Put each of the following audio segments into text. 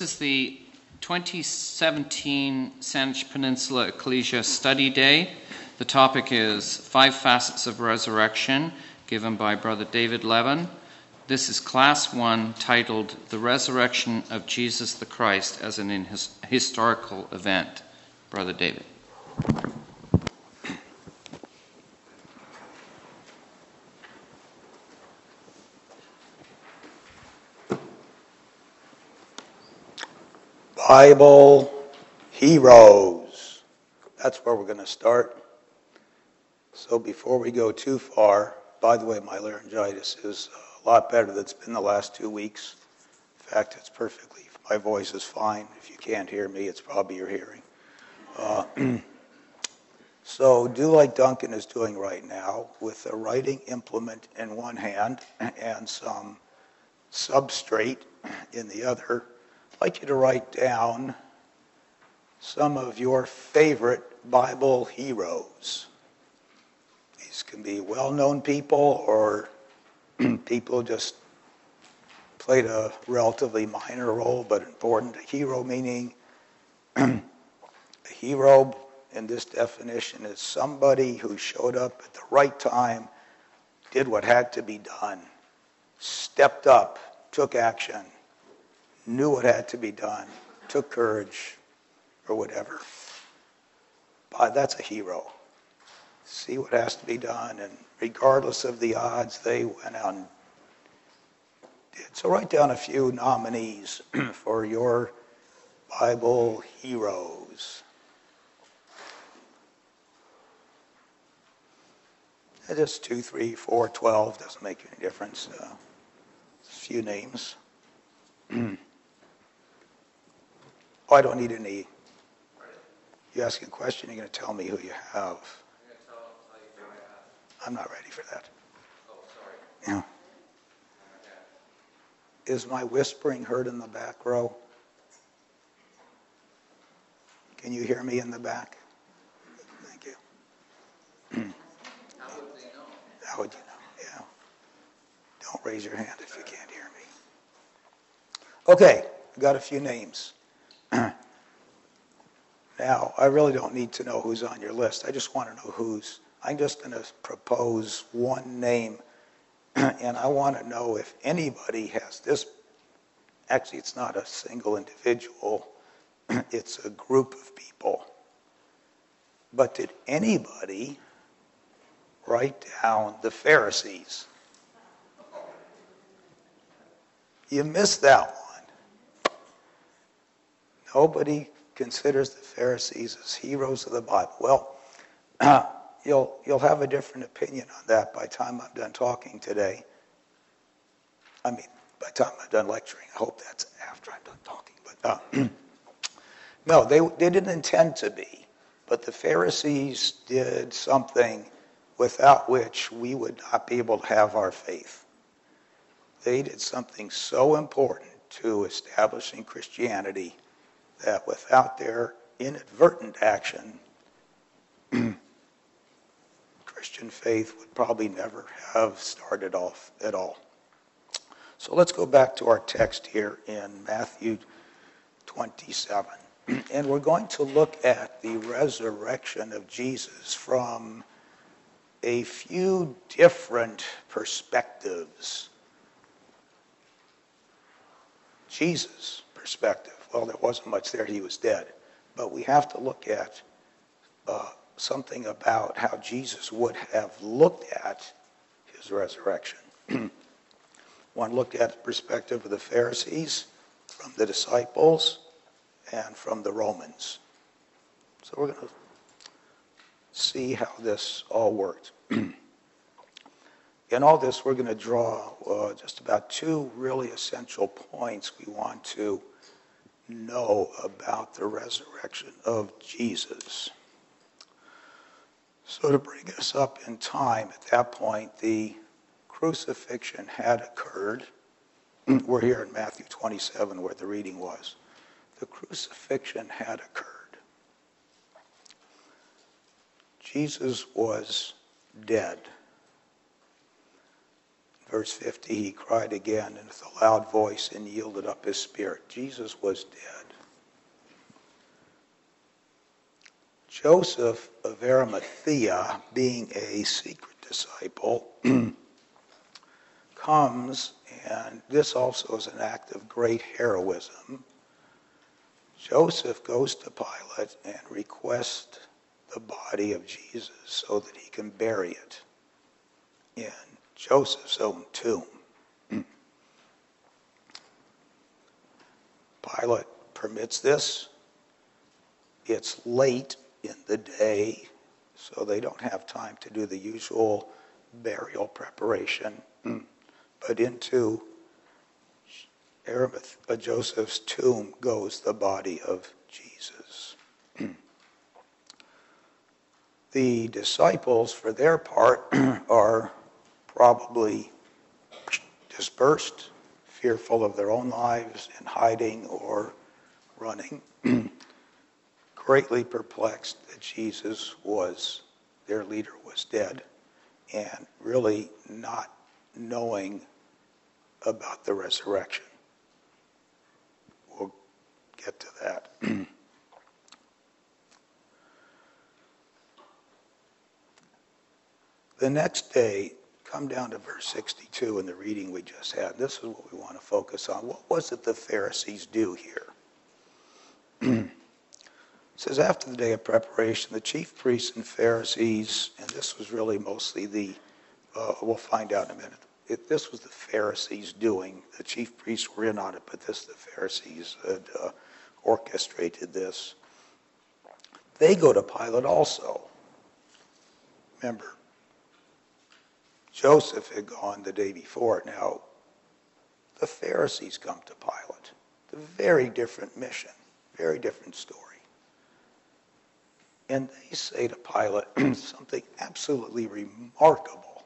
This is the 2017 Saanich Peninsula Ecclesia Study Day. The topic is Five Facets of Resurrection, given by Brother David Levin. This is Class 1, titled The Resurrection of Jesus the Christ as an his- Historical Event. Brother David. Bible heroes. That's where we're going to start. So before we go too far, by the way, my laryngitis is a lot better than it's been the last two weeks. In fact, it's perfectly, my voice is fine. If you can't hear me, it's probably your hearing. Uh, so do like Duncan is doing right now with a writing implement in one hand and some substrate in the other. I'd like you to write down some of your favorite Bible heroes. These can be well known people or people just played a relatively minor role but important. A hero meaning a hero in this definition is somebody who showed up at the right time, did what had to be done, stepped up, took action, knew what had to be done, took courage, or whatever. But that's a hero. See what has to be done, and regardless of the odds, they went out and did. So write down a few nominees for your Bible heroes. Just two, three, four, twelve doesn't make any difference. Uh, a few names. oh, I don't need any. You ask a question, you're going to tell me who you have. I'm not ready for that. Oh, sorry. Yeah. Is my whispering heard in the back row? Can you hear me in the back? Thank you. How would they know? How would you know? Yeah. Don't raise your hand if you can't hear me. Okay, we got a few names. now, I really don't need to know who's on your list. I just want to know who's. I'm just going to propose one name, and I want to know if anybody has this. Actually, it's not a single individual, it's a group of people. But did anybody write down the Pharisees? You missed that one. Nobody considers the Pharisees as heroes of the Bible. Well, you'll, you'll have a different opinion on that by the time I'm done talking today. I mean, by the time I'm done lecturing. I hope that's after I'm done talking. But uh, no, they, they didn't intend to be. But the Pharisees did something without which we would not be able to have our faith. They did something so important to establishing Christianity that without their inadvertent action, Christian faith would probably never have started off at all. So let's go back to our text here in Matthew 27. And we're going to look at the resurrection of Jesus from a few different perspectives. Jesus' perspective. Well, there wasn't much there, he was dead. But we have to look at uh, something about how Jesus would have looked at his resurrection. One looked at the perspective of the Pharisees, from the disciples, and from the Romans. So we're going to see how this all worked. In all this, we're going to draw uh, just about two really essential points we want to know about the resurrection of Jesus. So, to bring us up in time, at that point, the crucifixion had occurred. We're here in Matthew 27, where the reading was. The crucifixion had occurred. Jesus was dead. Verse 50, he cried again and with a loud voice and yielded up his spirit. Jesus was dead. Joseph of Arimathea, being a secret disciple, comes, and this also is an act of great heroism. Joseph goes to Pilate and requests the body of Jesus so that he can bury it in Joseph's own tomb. Hmm. Pilate permits this. It's late in the day, so they don't have time to do the usual burial preparation. Hmm. But into Arimath- uh, Joseph's tomb goes the body of Jesus. Hmm. the disciples, for their part, are probably dispersed, fearful of their own lives, in hiding or running, greatly perplexed that Jesus was, their leader was dead, and really not knowing about the resurrection. We'll get to that. the next day, come down to verse 62 in the reading we just had. This is what we want to focus on. What was it the Pharisees do here? it says, after the day of preparation, the chief priests and Pharisees, and this was really mostly the, uh, we'll find out in a minute. This was the Pharisees doing. The chief priests were in on it, but this the Pharisees had uh, orchestrated this. They go to Pilate also. Remember, Joseph had gone the day before. Now, the Pharisees come to Pilate. A very different mission, very different story. And they say to Pilate something absolutely remarkable.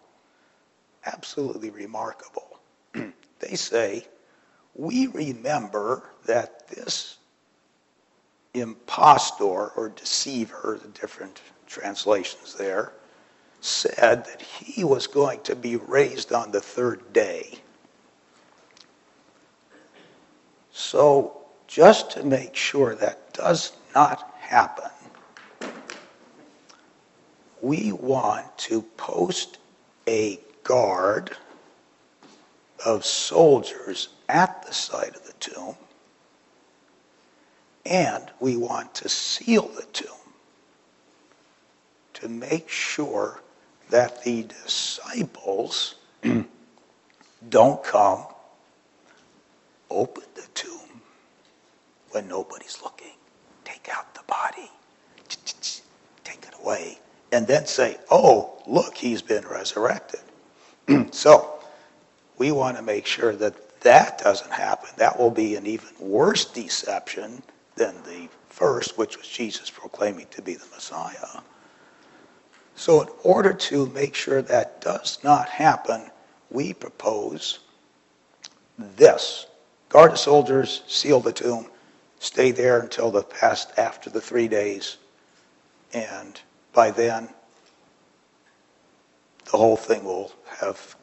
Absolutely remarkable. they say, We remember that this impostor or deceiver, the different translations there, said that he was going to be raised on the third day. So, just to make sure that does not happen, we want to post a guard of soldiers at the site of the tomb, and we want to seal the tomb to make sure that the disciples don't come, open the tomb when nobody's looking, take out the body, take it away, and then say, oh, look, he's been resurrected. so we want to make sure that that doesn't happen. That will be an even worse deception than the first, which was Jesus proclaiming to be the Messiah. So, in order to make sure that does not happen, we propose this guard the soldiers, seal the tomb, stay there until the past after the three days, and by then, the whole thing will have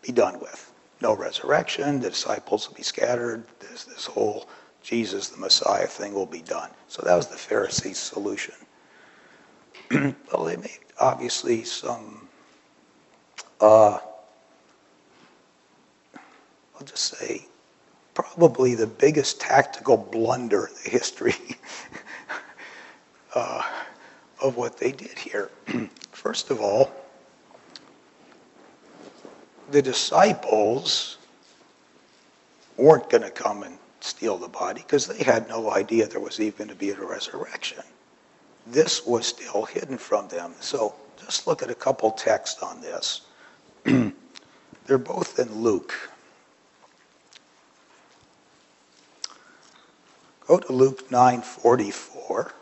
be done with. No resurrection, the disciples will be scattered, this, this whole Jesus the Messiah thing will be done. So that was the Pharisees' solution. well, they made obviously some, uh, I'll just say, probably the biggest tactical blunder in the history uh, of what they did here. First of all, the disciples weren't going to come and steal the body because they had no idea there was even going to be a resurrection. This was still hidden from them. So just look at a couple texts on this. They're both in Luke. Go to Luke 9:44.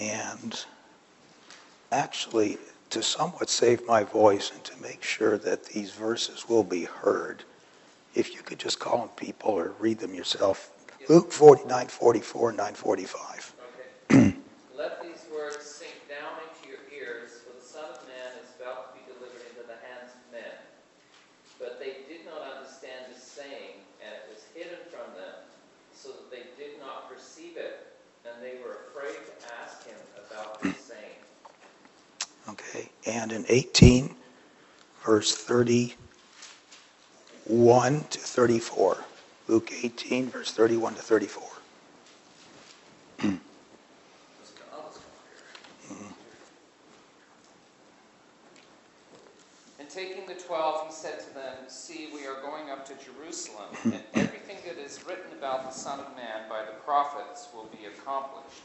and actually, to somewhat save my voice and to make sure that these verses will be heard, if you could just call on people or read them yourself. Luke 49, 44, 945. Okay. Let these words sink down into your ears, for the Son of Man is about to be delivered into the hands of men. But they did not understand this saying, and it was hidden from them, so that they did not perceive it, and they were afraid to ask him about this saying. Okay, and in 18, verse 31 to 34. Luke 18, verse 31 to 34. And taking the twelve, he said to them, See, we are going up to Jerusalem, and everything that is written about the Son of Man by the prophets will be accomplished.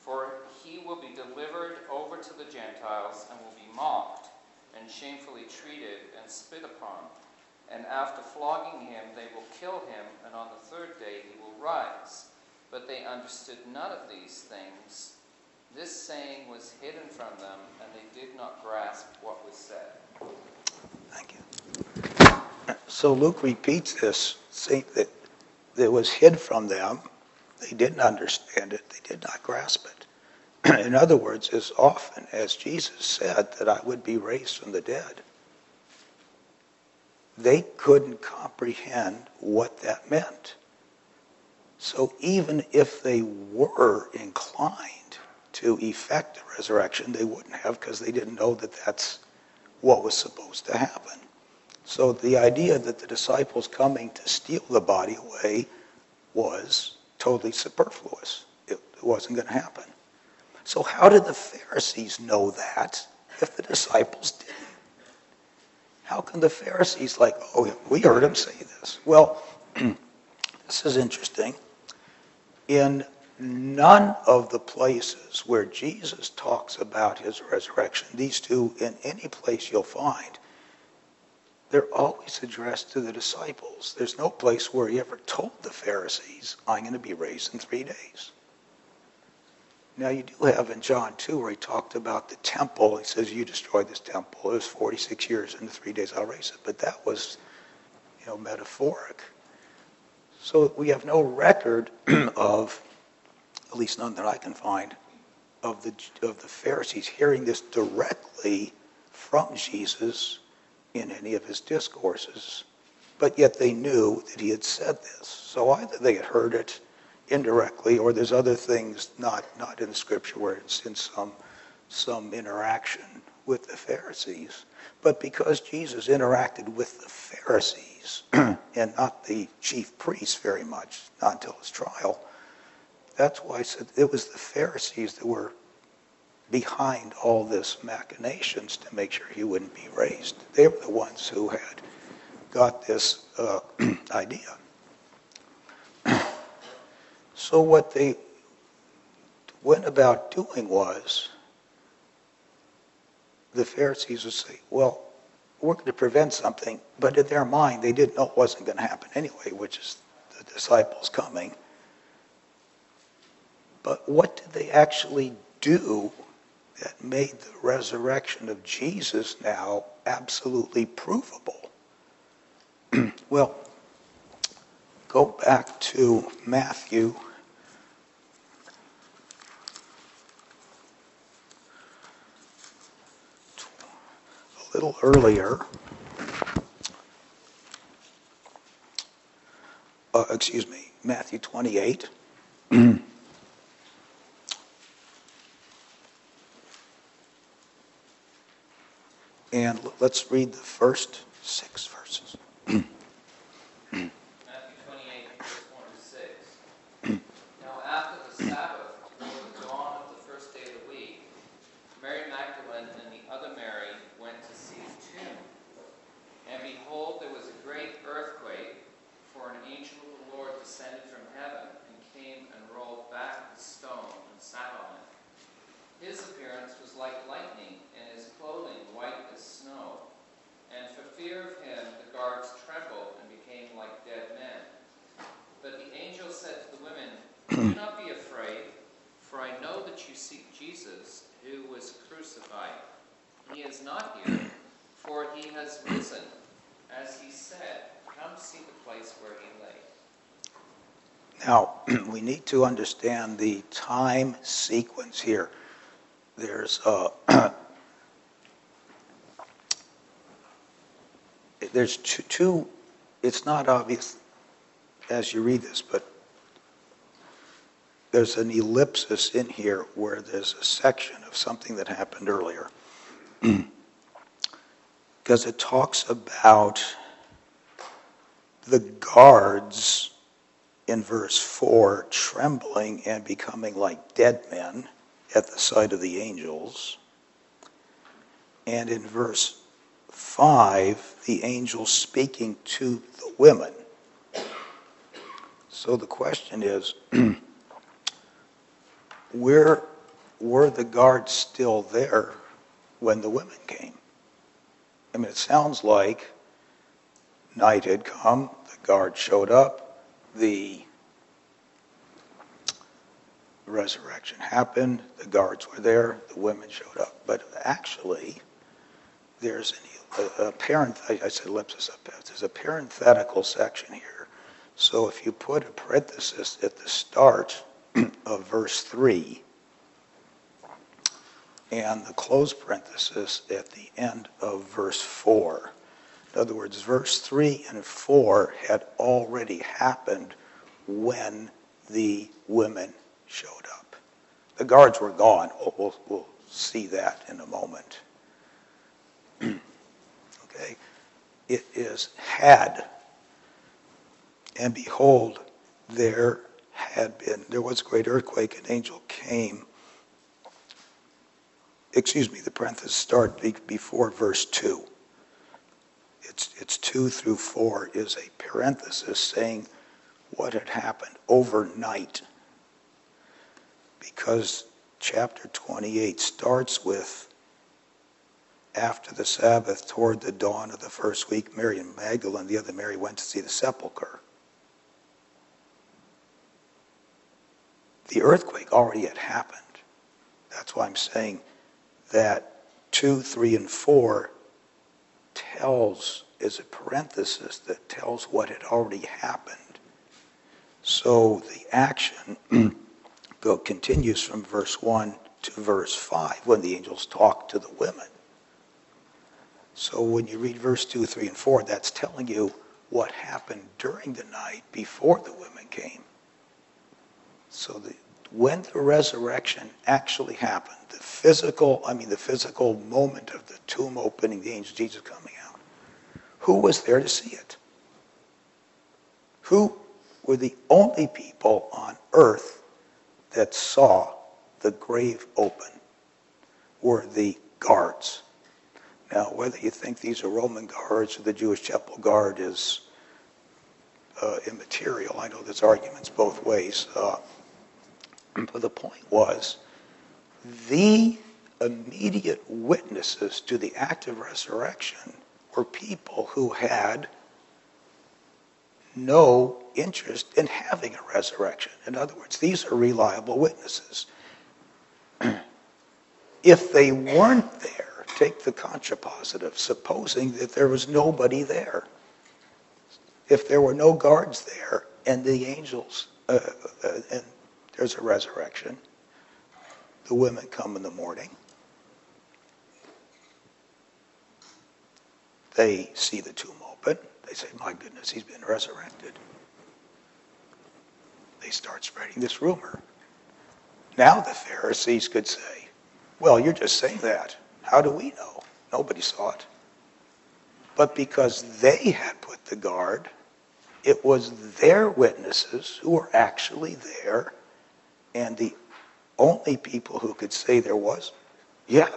For he will be delivered over to the Gentiles and will be mocked, and treated and spit upon. And after flogging him, they will kill him, and on the third day he will rise. But they understood none of these things. This saying was hidden from them, and they did not grasp what was said. Thank you. So Luke repeats this, saying that it was hid from them. They didn't understand it. They did not grasp it. In other words, as often as Jesus said that I would be raised from the dead, they couldn't comprehend what that meant. So even if they were inclined to effect the resurrection, they wouldn't have because they didn't know that that's what was supposed to happen. So the idea that the disciples coming to steal the body away was totally superfluous. It, wasn't going to happen. So how did the Pharisees know that if the disciples didn't? How can the Pharisees like, oh, we heard him say this? Well, this is interesting. In none of the places where Jesus talks about his resurrection, these two, in any place you'll find, they're always addressed to the disciples. There's no place where he ever told the Pharisees, I'm going to be raised in three days. Now, you do have in John 2 where he talked about the temple. He says, You destroyed this temple. It was 46 years. In three days, I'll raise it. But that was, you know, metaphoric. So we have no record of, at least none that I can find, of the, of the Pharisees hearing this directly from Jesus in any of his discourses. But yet they knew that he had said this. So either they had heard it indirectly, or there's other things not, not in scripture where it's in some, some interaction with the Pharisees. But because Jesus interacted with the Pharisees and not the chief priests very much, not until his trial, that's why I said it was the Pharisees that were behind all this machinations to make sure he wouldn't be raised. They were the ones who had got this uh, idea. So what they went about doing was the Pharisees would say, well, we're going to prevent something, but in their mind, they didn't know it wasn't going to happen anyway, which is the disciples coming. But what did they actually do that made the resurrection of Jesus now absolutely provable? well, go back to Matthew little earlier. Uh, excuse me, Matthew 28. and let's read the first six verses. Need to understand the time sequence here. There's uh, there's two, two, it's not obvious as you read this, but there's an ellipsis in here where there's a section of something that happened earlier. Because it talks about the guards in verse 4 trembling and becoming like dead men at the sight of the angels. And in verse 5, the angel speaking to the women. So the question is where were the guards still there when the women came? I mean, it sounds like night had come, the guards showed up, the resurrection happened, the guards were there, the women showed up. But actually, there's a, a parent, I, I said ellipsis there's a parenthetical section here. So if you put a parenthesis at the start of verse 3 and the close parenthesis at the end of verse 4, in other words, verse 3 and 4 had already happened when the women showed up. The guards were gone. We'll, we'll, we'll see that in a moment. okay? It is had. And behold, there had been, there was a great earthquake, an angel came. Excuse me, the parenthesis start before verse 2. It's, it's 2 through 4 is a parenthesis saying what had happened overnight because chapter 28 starts with after the Sabbath, toward the dawn of the first week, Mary and Magdalene, the other Mary, went to see the sepulchre. The earthquake already had happened. That's why I'm saying that 2, 3, and 4 tells, is a parenthesis that tells what had already happened. So the action continues from verse 1 to verse 5 when the angels talk to the women. So when you read verse 2, 3, and 4, that's telling you what happened during the night before the women came. So the, when the resurrection actually happened, the physical, I mean the physical moment of the tomb opening, the angel Jesus coming out, who was there to see it? Who were the only people on earth that saw the grave open were the guards. Now, whether you think these are Roman guards or the Jewish chapel guard is uh, immaterial. I know there's arguments both ways. Uh, but the point was the immediate witnesses to the act of resurrection were people who had no interest in having a resurrection. In other words, these are reliable witnesses. if they weren't there, take the contrapositive, supposing that there was nobody there. If there were no guards there and the angels, uh, uh, and there's a resurrection, the women come in the morning. They see the tomb open. They say, My goodness, he's been resurrected. They start spreading this rumor. Now the Pharisees could say, Well, you're just saying that. How do we know? Nobody saw it. But because they had put the guard, it was their witnesses who were actually there, and the only people who could say there was, yeah,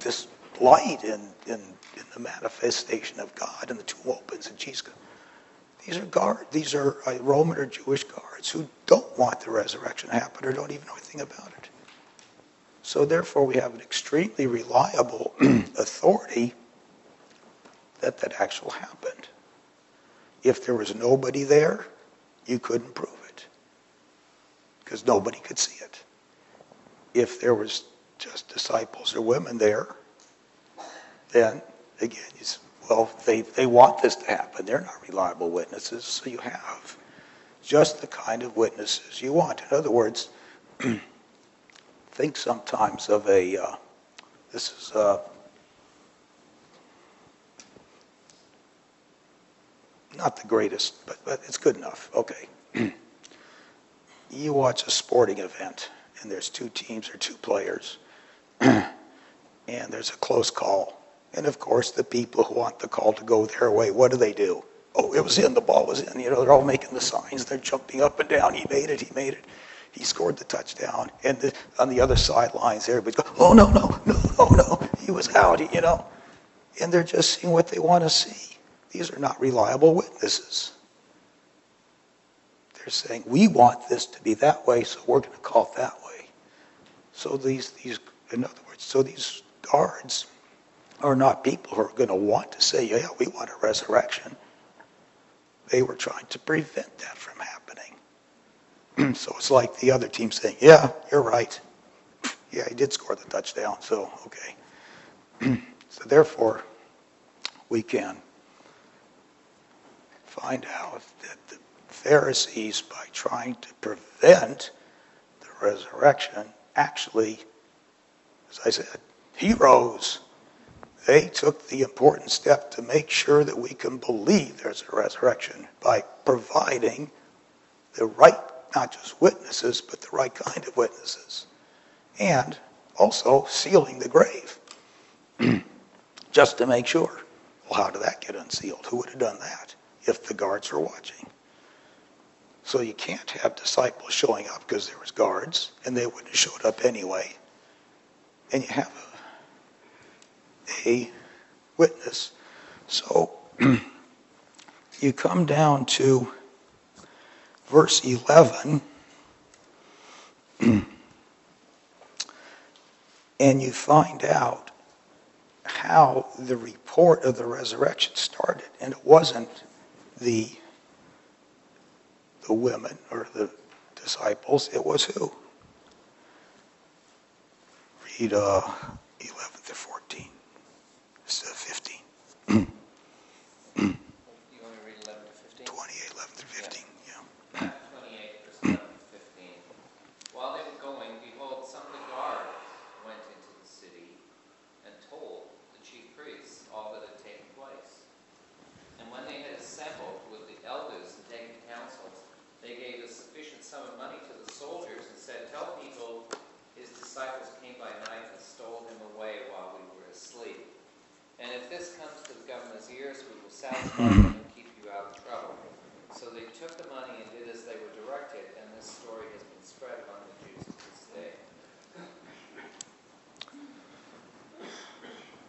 this light in, in in the manifestation of God, and the tomb opens, and Jesus goes. These are guard. These are uh, Roman or Jewish guards who don't want the resurrection to happen or don't even know anything about it. So therefore, we have an extremely reliable authority that that actually happened. If there was nobody there, you couldn't prove because nobody could see it. If there was just disciples or women there, then again, you s- well, they, they want this to happen. They're not reliable witnesses, so you have just the kind of witnesses you want. In other words, think sometimes of a, uh, this is, uh, not the greatest, but, but it's good enough. Okay. you watch a sporting event, and there's two teams or two players, and there's a close call. And of course, the people who want the call to go their way, what do they do? Oh, it was in, the ball was in. You know, they're all making the signs, they're jumping up and down. He made it, he made it. He scored the touchdown. And the, on the other sidelines, everybody's going, oh, no, no, no, no, no. He was out, you know. And they're just seeing what they want to see. These are not reliable witnesses. They're saying, we want this to be that way, so we're going to call it that way. So these, these, in other words, so these guards are not people who are going to want to say, yeah, we want a resurrection. They were trying to prevent that from happening. so it's like the other team saying, yeah, you're right. Yeah, he did score the touchdown, so okay. so therefore, we can find out that Pharisees, by trying to prevent the resurrection, actually, as I said, heroes. They took the important step to make sure that we can believe there's a resurrection by providing the right, not just witnesses, but the right kind of witnesses. And also sealing the grave, just to make sure. Well, how did that get unsealed? Who would have done that if the guards were watching? So you can't have disciples showing up because there was guards, and they wouldn't have showed up anyway. And you have a, a witness. So you come down to verse 11, and you find out how the report of the resurrection started. And it wasn't the, the women or the disciples, it was who? Read uh, 11 to 14. Instead of 15. You want me to read 11 to 15? 28, 11 through 15. Yeah. Act 28, verse 11 to 15. While they were going, behold, some of the guard went into the city and told the chief priests all that had taken place. And when they had assembled with the elders and taken counsel, they gave a sufficient sum of money to the soldiers and said, Tell people his disciples came by night and stole him away while we were asleep. And if this comes to the governor's ears, we will satisfy him and keep you out of trouble. So they took the money and did as they were directed, and this story has been spread among the Jews to this day.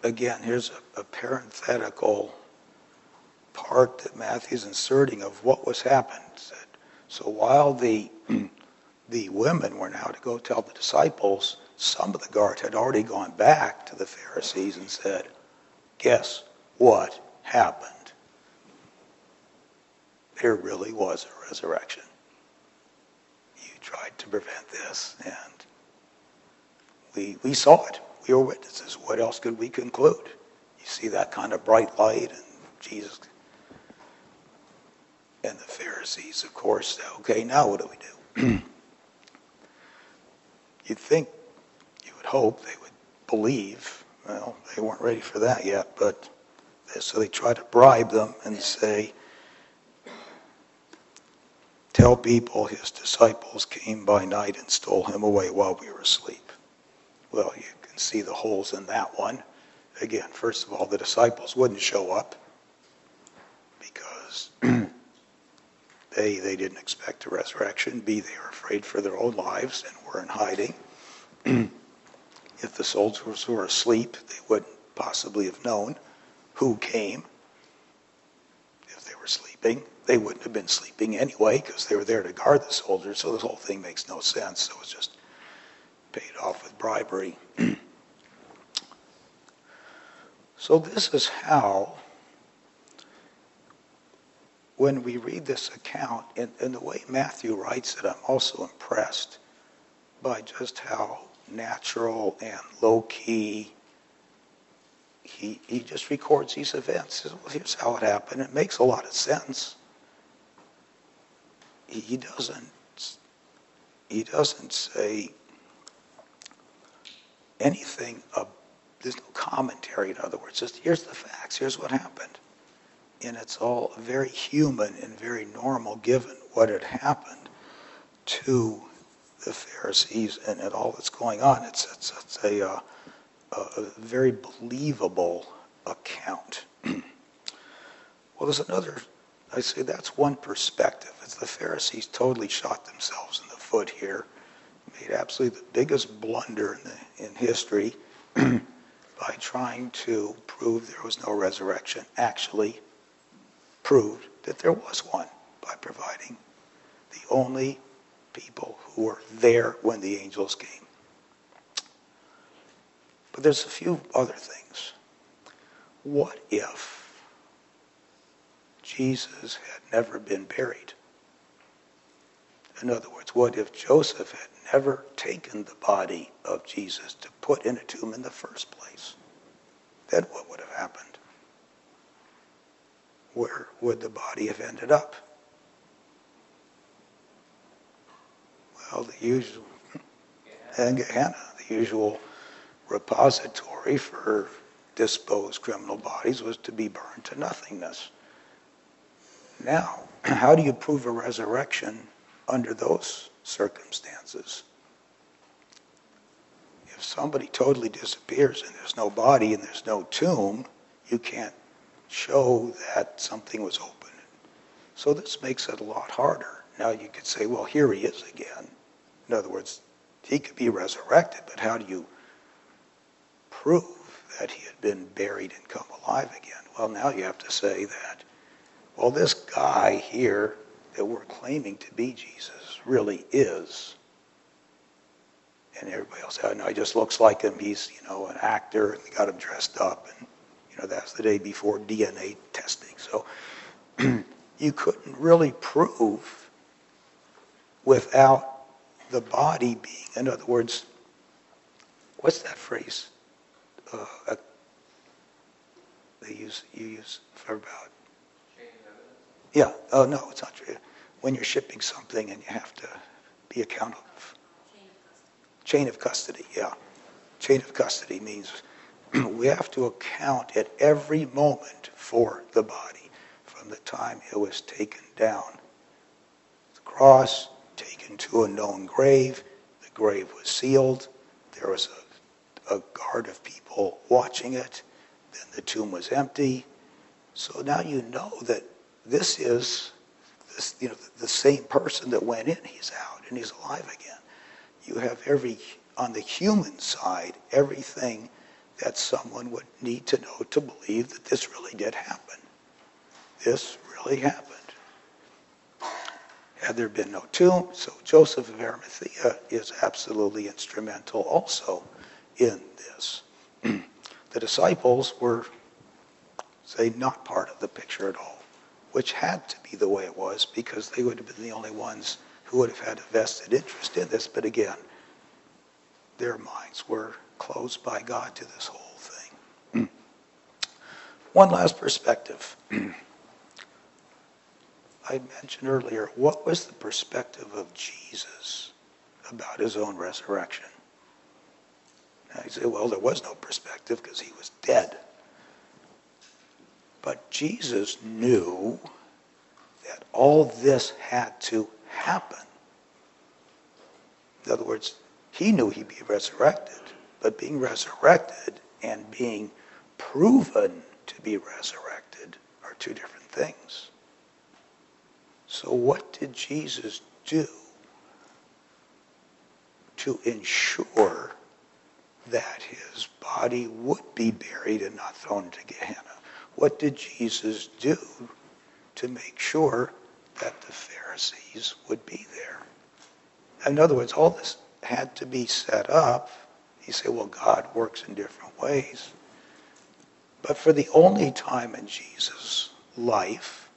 Again, here's a, a parenthetical part that Matthew's inserting of what was happened. So while the the women were now to go tell the disciples, some of the guards had already gone back to the Pharisees and said, Guess what happened? There really was a resurrection. You tried to prevent this, and we, we saw it. We were witnesses. What else could we conclude? You see that kind of bright light, and Jesus and the Pharisees, of course, said, okay, now what do we do? You'd think, you would hope they would believe. Well, they weren't ready for that yet, but so they try to bribe them and say, Tell people his disciples came by night and stole him away while we were asleep. Well, you can see the holes in that one. Again, first of all, the disciples wouldn't show up because they, they didn't expect a resurrection. B, they were afraid for their own lives and were in hiding. if the soldiers were asleep, they wouldn't possibly have known who came. If they were sleeping, they wouldn't have been sleeping anyway because they were there to guard the soldiers. So this whole thing makes no sense. So it's just paid off with bribery. so this is how, when we read this account, and, and the way Matthew writes it, I'm also impressed by just how natural and low key he, he just records these events. Says, well, here's how it happened. It makes a lot of sense. He, doesn't he doesn't say anything of there's no commentary in other words just here's the facts here's what happened and it's all very human and very normal given what had happened to the Pharisees and, and all that's going on. It's, it's, it's a, uh, a very believable account. well, there's another, I say that's one perspective. It's the Pharisees totally shot themselves in the foot here, made absolutely the biggest blunder in, the, in history by trying to prove there was no resurrection. Actually, proved that there was one by providing the only people who were there when the angels came. But there's a few other things. What if Jesus had never been buried? In other words, what if Joseph had never taken the body of Jesus to put in a tomb in the first place? Then what would have happened? Where would the body have ended up? Well, the usual, and Gehenna, the usual repository for disposed criminal bodies was to be burned to nothingness. Now, how do you prove a resurrection under those circumstances? If somebody totally disappears and there's no body and there's no tomb, you can't show that something was open. So this makes it a lot harder. Now you could say, well, here he is again. In other words, he could be resurrected, but how do you prove that he had been buried and come alive again? Well, now you have to say that, well, this guy here that we're claiming to be Jesus really is. And everybody else, oh, no, he just looks like him. He's, you know, an actor, and they got him dressed up. And, you know, that's the day before DNA testing. So you couldn't really prove without the body being, in other words, what's that phrase? Uh, they use you use for about. Yeah. Oh no, it's not true. When you're shipping something and you have to be accountable. Chain of custody. Yeah. Chain of custody means we have to account at every moment for the body from the time it was taken down. The cross, taken to a known grave. The grave was sealed. There was a, a guard of people watching it. Then the tomb was empty. So now you know that this is this, you know, the same person that went in. He's out and he's alive again. You have every, on the human side, everything that someone would need to know to believe that this really did happen. This really happened had there been no tomb. So Joseph of Arimathea is absolutely instrumental also in this. the disciples were, say, not part of the picture at all, which had to be the way it was because they would have been the only ones who would have had a vested interest in this. But again, their minds were closed by God to this whole thing. One last perspective. I mentioned earlier, what was the perspective of Jesus about his own resurrection? Now you say, well, there was no perspective because he was dead. But Jesus knew that all this had to happen. In other words, he knew he'd be resurrected, but being resurrected and being proven to be resurrected are two different things. So, what did Jesus do to ensure that his body would be buried and not thrown to Gehenna? What did Jesus do to make sure that the Pharisees would be there? In other words, all this had to be set up. You say, well, God works in different ways. But for the only time in Jesus' life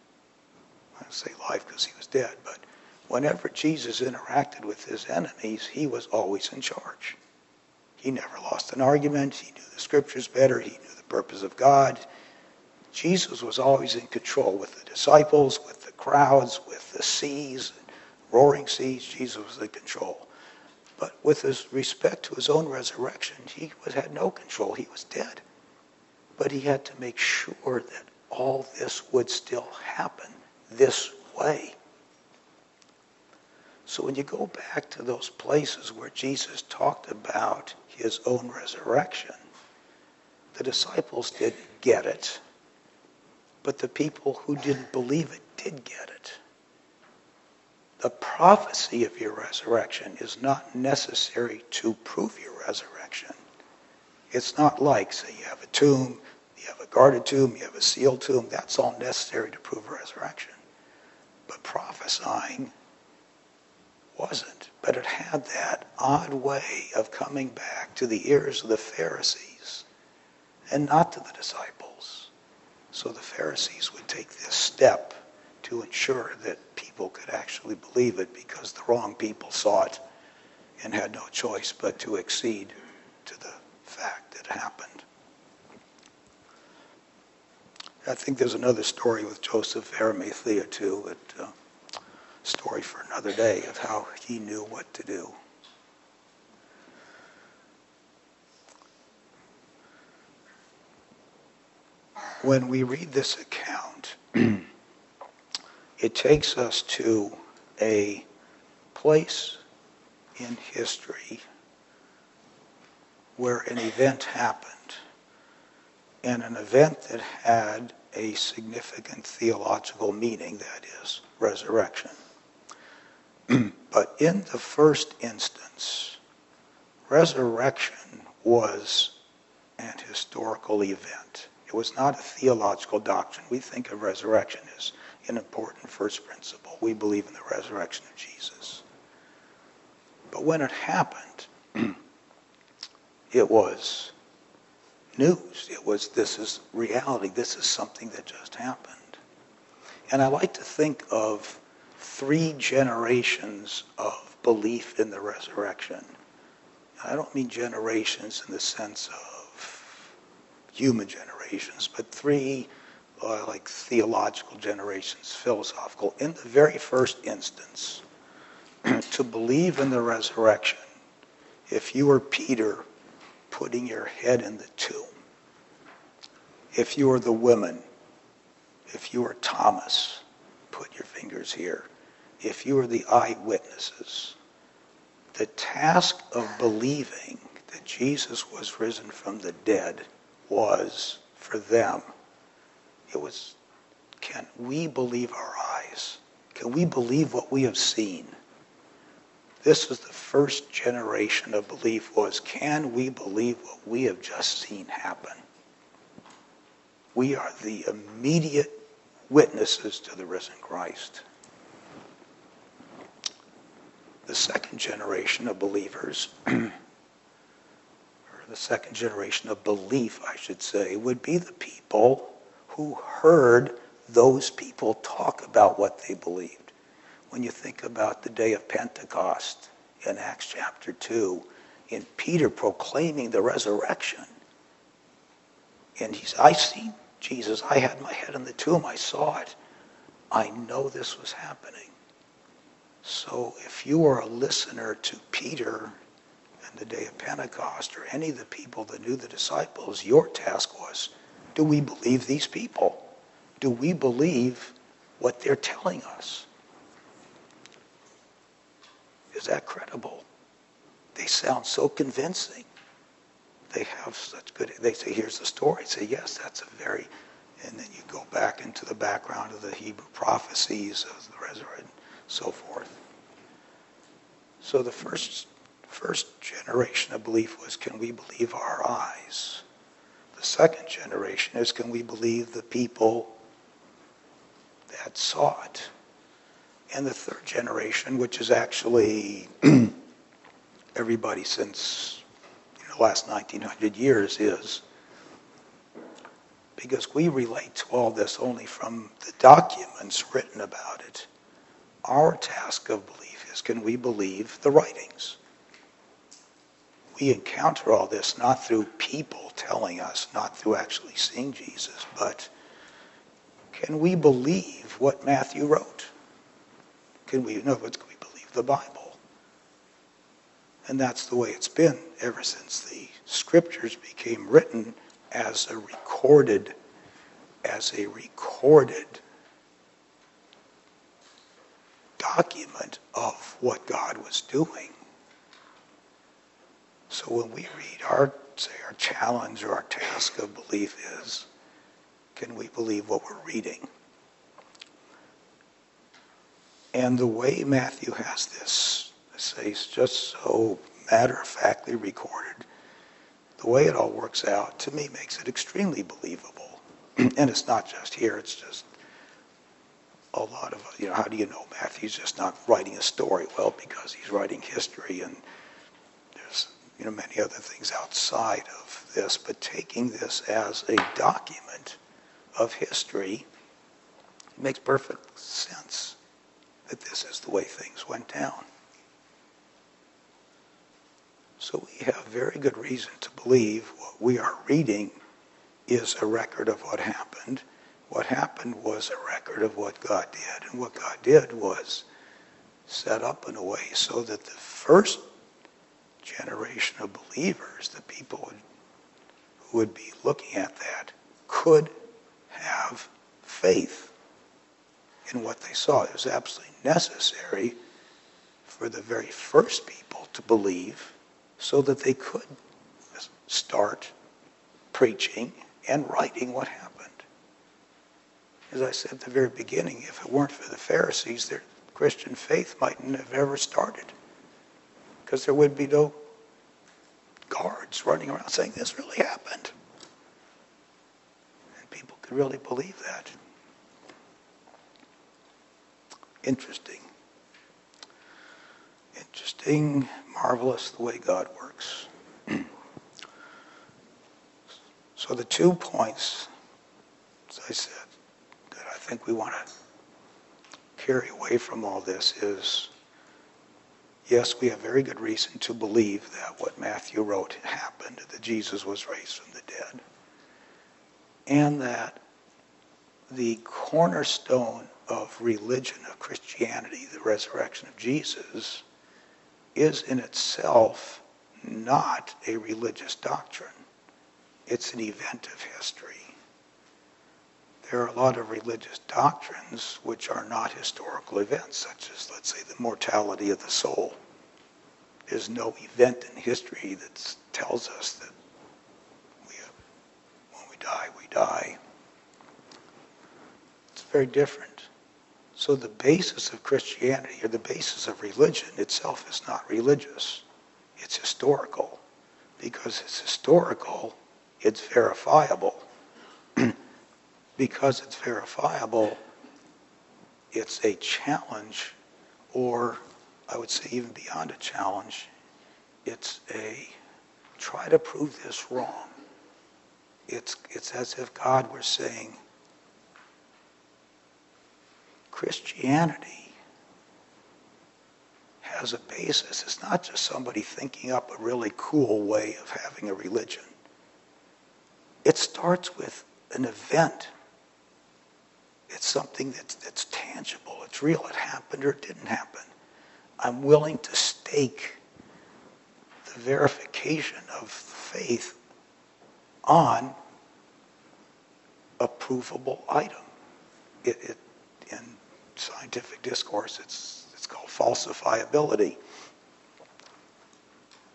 I say life because he was dead, but whenever Jesus interacted with his enemies, he was always in charge. He never lost an argument. He knew the scriptures better. He knew the purpose of God. Jesus was always in control with the disciples, with the crowds, with the seas, roaring seas. Jesus was in control. But with his respect to his own resurrection, he was, had no control. He was dead. But he had to make sure that all this would still happen this way. So when you go back to those places where Jesus talked about his own resurrection, the disciples didn't get it, but the people who didn't believe it did get it. The prophecy of your resurrection is not necessary to prove your resurrection. It's not like, say, you have a tomb, you have a guarded tomb, you have a sealed tomb. That's all necessary to prove a resurrection. But prophesying wasn't. But it had that odd way of coming back to the ears of the Pharisees and not to the disciples. So the Pharisees would take this step to ensure that people could actually believe it because the wrong people saw it and had no choice but to accede to the fact that happened. I think there's another story with Joseph Arimathea too, but uh, story for another day of how he knew what to do. When we read this account, it takes us to a place in history where an event happened, and an event that had a significant theological meaning, that is, resurrection. but in the first instance, resurrection was an historical event. It was not a theological doctrine. We think of resurrection as an important first principle. We believe in the resurrection of Jesus. But when it happened, it was news. It was, this is reality. This is something that just happened. And I like to think of three generations of belief in the resurrection. I don't mean generations in the sense of human generations, but three uh, like theological generations, philosophical. In the very first instance, to believe in the resurrection, if you were Peter putting your head in the tomb, if you were the women, if you were Thomas, put your fingers here, if you were the eyewitnesses, the task of believing that Jesus was risen from the dead was for them. It was, can we believe our eyes? Can we believe what we have seen? This is the first generation of belief was, can we believe what we have just seen happen? We are the immediate witnesses to the risen Christ the second generation of believers, or the second generation of belief, I should say, would be the people who heard those people talk about what they believed. When you think about the day of Pentecost in Acts chapter 2, in Peter proclaiming the resurrection, and he's, I seen Jesus. I had my head in the tomb. I saw it. I know this was happening. So if you were a listener to Peter and the day of Pentecost or any of the people that knew the disciples, your task was, do we believe these people? Do we believe what they're telling us? Is that credible? They sound so convincing. They have such good, they say, here's the story. say, yes, that's a very, and then you go back into the background of the Hebrew prophecies of the resurrection so forth. So the first, first generation of belief was can we believe our eyes? The second generation is can we believe the people that saw it? And the third generation, which is actually everybody since you know, the last 1900 years, is because we relate to all this only from the documents written about it our task of belief is can we believe the writings? we encounter all this not through people telling us, not through actually seeing Jesus, but can we believe what Matthew wrote? Can we, in other words, can we believe the Bible? And that's the way it's been ever since the scriptures became written as a recorded, as a recorded document of what God was doing. So when we read our, say, our challenge or our task of belief is, can we believe what we're reading? And the way Matthew has this, say, is just so matter-of-factly recorded, the way it all works out, to me, makes it extremely believable. and it's not just here, it's just a lot of, you know, how do you know Matthew's just not writing a story? Well, because he's writing history and there's, you know, many other things outside of this, but taking this as a document of history makes perfect sense that this is the way things went down. So we have very good reason to believe what we are reading is a record of what happened what happened was a record of what God did. And what God did was set up in a way so that the first generation of believers, the people who would be looking at that, could have faith in what they saw. It was absolutely necessary for the very first people to believe so that they could start preaching and writing what happened as I said at the very beginning, if it weren't for the Pharisees, their Christian faith mightn't have ever started. Because there would be no guards running around saying this really happened. And people could really believe that. Interesting. Interesting, marvelous the way God works. so the two points, as I said, that I think we want to carry away from all this is yes, we have very good reason to believe that what Matthew wrote happened, that Jesus was raised from the dead, and that the cornerstone of religion, of Christianity, the resurrection of Jesus, is in itself not a religious doctrine. It's an event of history there are a lot of religious doctrines which are not historical events, such as, let's say, the mortality of the soul. There's no event in history that tells us that we when we die, we die. It's very different. So the basis of Christianity, or the basis of religion itself, is not religious. It's historical. Because it's historical, it's verifiable because it's verifiable, it's a challenge, or I would say even beyond a challenge, it's a try to prove this wrong. It's, it's as if God were saying, Christianity has a basis. It's not just somebody thinking up a really cool way of having a religion. It starts with an event it's something that's, that's tangible. It's real. It happened or it didn't happen. I'm willing to stake the verification of faith on a provable item. It, it, in scientific discourse, it's, it's called falsifiability.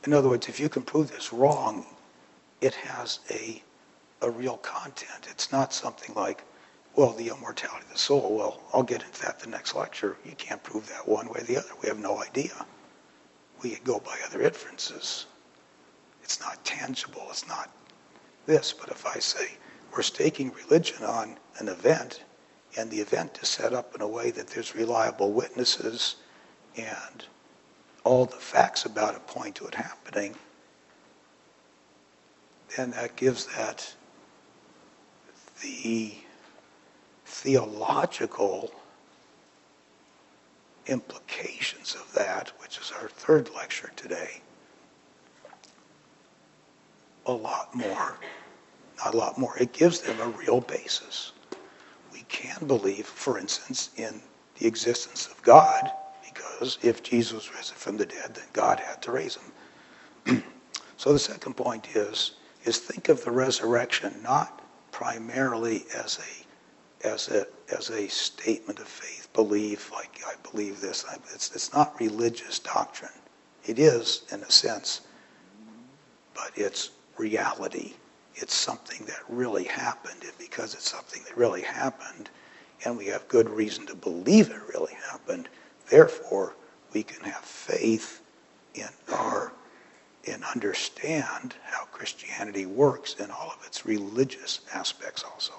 In other words, if you can prove this wrong, it has a, a real content. It's not something like, well, the immortality of the soul, well, I'll get into that the next lecture. You can't prove that one way or the other. We have no idea. We go by other inferences. It's not tangible. It's not this. But if I say we're staking religion on an event, and the event is set up in a way that there's reliable witnesses and all the facts about it point to it happening, then that gives that the theological implications of that, which is our third lecture today. a lot more. Not a lot more. It gives them a real basis. We can believe, for instance, in the existence of God, because if Jesus risen from the dead, then God had to raise him. so the second point is, is think of the resurrection not primarily as a, as a, as a statement of faith, belief, like I believe this. It's, it's not religious doctrine. It is, in a sense, but it's reality. It's something that really happened. And because it's something that really happened, and we have good reason to believe it really happened, therefore, we can have faith in our and understand how Christianity works in all of its religious aspects also.